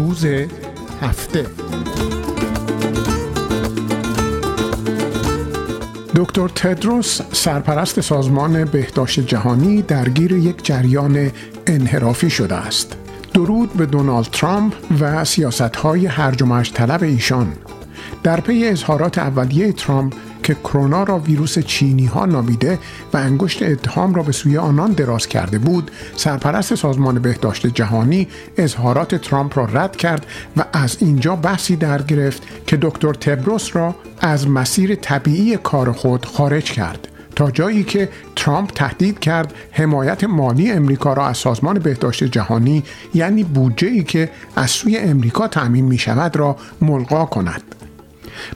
روز هفته. دکتر تدروس سرپرست سازمان بهداشت جهانی درگیر یک جریان انحرافی شده است. درود به دونالد ترامپ و سیاست های هرج و طلب ایشان. در پی اظهارات اولیه ترامپ که کرونا را ویروس چینی ها نامیده و انگشت اتهام را به سوی آنان دراز کرده بود سرپرست سازمان بهداشت جهانی اظهارات ترامپ را رد کرد و از اینجا بحثی در گرفت که دکتر تبروس را از مسیر طبیعی کار خود خارج کرد تا جایی که ترامپ تهدید کرد حمایت مالی امریکا را از سازمان بهداشت جهانی یعنی بودجه ای که از سوی امریکا تأمین می شود را ملغا کند.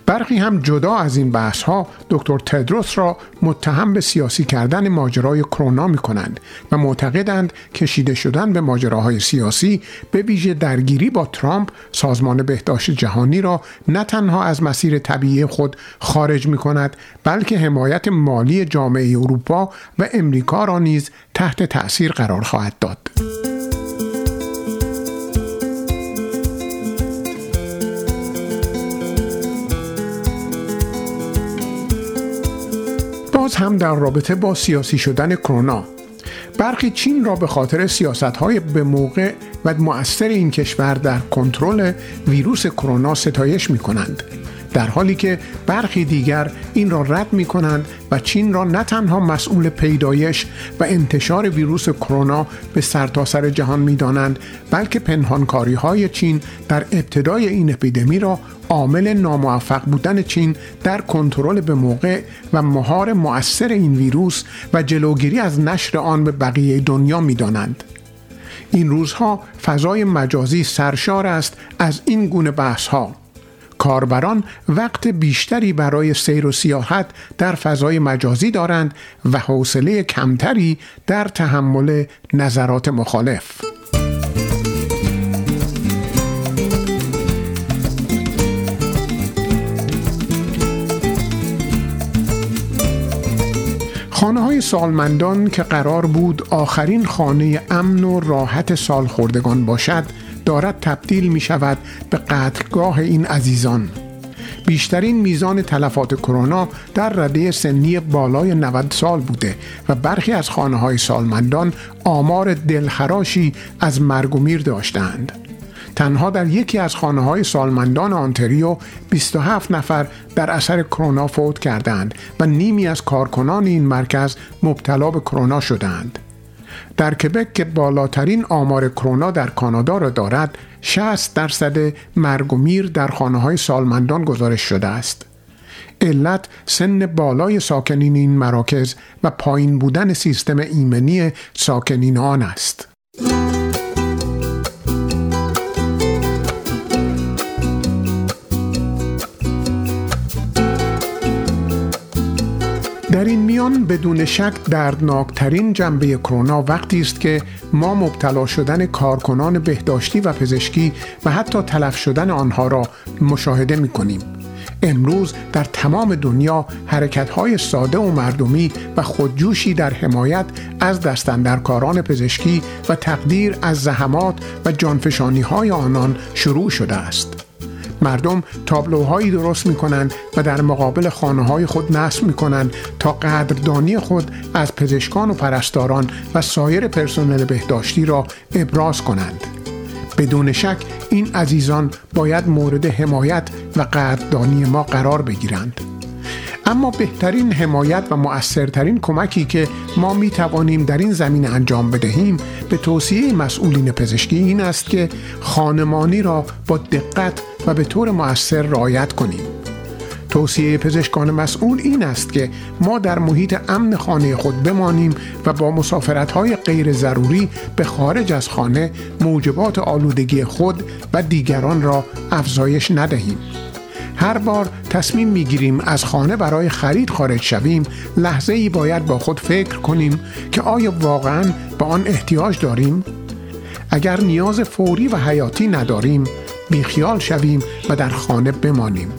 برخی هم جدا از این بحث ها دکتر تدروس را متهم به سیاسی کردن ماجرای کرونا می کنند و معتقدند کشیده شدن به ماجراهای سیاسی به ویژه درگیری با ترامپ سازمان بهداشت جهانی را نه تنها از مسیر طبیعی خود خارج می کند بلکه حمایت مالی جامعه اروپا و امریکا را نیز تحت تأثیر قرار خواهد داد. باز هم در رابطه با سیاسی شدن کرونا. برخی چین را به خاطر سیاست های به موقع و مؤثر این کشور در کنترل ویروس کرونا ستایش می کنند در حالی که برخی دیگر این را رد می کنند و چین را نه تنها مسئول پیدایش و انتشار ویروس کرونا به سرتاسر سر جهان می دانند بلکه پنهانکاری های چین در ابتدای این اپیدمی را عامل ناموفق بودن چین در کنترل به موقع و مهار مؤثر این ویروس و جلوگیری از نشر آن به بقیه دنیا می دانند. این روزها فضای مجازی سرشار است از این گونه بحث ها کاربران وقت بیشتری برای سیر و سیاحت در فضای مجازی دارند و حوصله کمتری در تحمل نظرات مخالف. خانه های سالمندان که قرار بود آخرین خانه امن و راحت سالخوردگان باشد دارد تبدیل می شود به قتلگاه این عزیزان بیشترین میزان تلفات کرونا در رده سنی بالای 90 سال بوده و برخی از خانه های سالمندان آمار دلخراشی از مرگ و میر داشتند. تنها در یکی از خانه های سالمندان آنتریو 27 نفر در اثر کرونا فوت کردند و نیمی از کارکنان این مرکز مبتلا به کرونا شدند. در کبک که بالاترین آمار کرونا در کانادا را دارد 60 درصد مرگ و میر در خانه های سالمندان گزارش شده است. علت سن بالای ساکنین این مراکز و پایین بودن سیستم ایمنی ساکنین آن است. در این میان بدون شک دردناکترین جنبه کرونا وقتی است که ما مبتلا شدن کارکنان بهداشتی و پزشکی و حتی تلف شدن آنها را مشاهده می کنیم. امروز در تمام دنیا حرکت‌های ساده و مردمی و خودجوشی در حمایت از دستندرکاران پزشکی و تقدیر از زحمات و جانفشانی های آنان شروع شده است. مردم تابلوهایی درست می کنند و در مقابل خانه های خود نصب می کنند تا قدردانی خود از پزشکان و پرستاران و سایر پرسنل بهداشتی را ابراز کنند. بدون شک این عزیزان باید مورد حمایت و قدردانی ما قرار بگیرند. اما بهترین حمایت و مؤثرترین کمکی که ما می توانیم در این زمین انجام بدهیم به توصیه مسئولین پزشکی این است که خانمانی را با دقت و به طور مؤثر رعایت کنیم. توصیه پزشکان مسئول این است که ما در محیط امن خانه خود بمانیم و با مسافرت های غیر ضروری به خارج از خانه موجبات آلودگی خود و دیگران را افزایش ندهیم. هر بار تصمیم می‌گیریم از خانه برای خرید خارج شویم لحظه ای باید با خود فکر کنیم که آیا واقعا به آن احتیاج داریم؟ اگر نیاز فوری و حیاتی نداریم بیخیال شویم و در خانه بمانیم.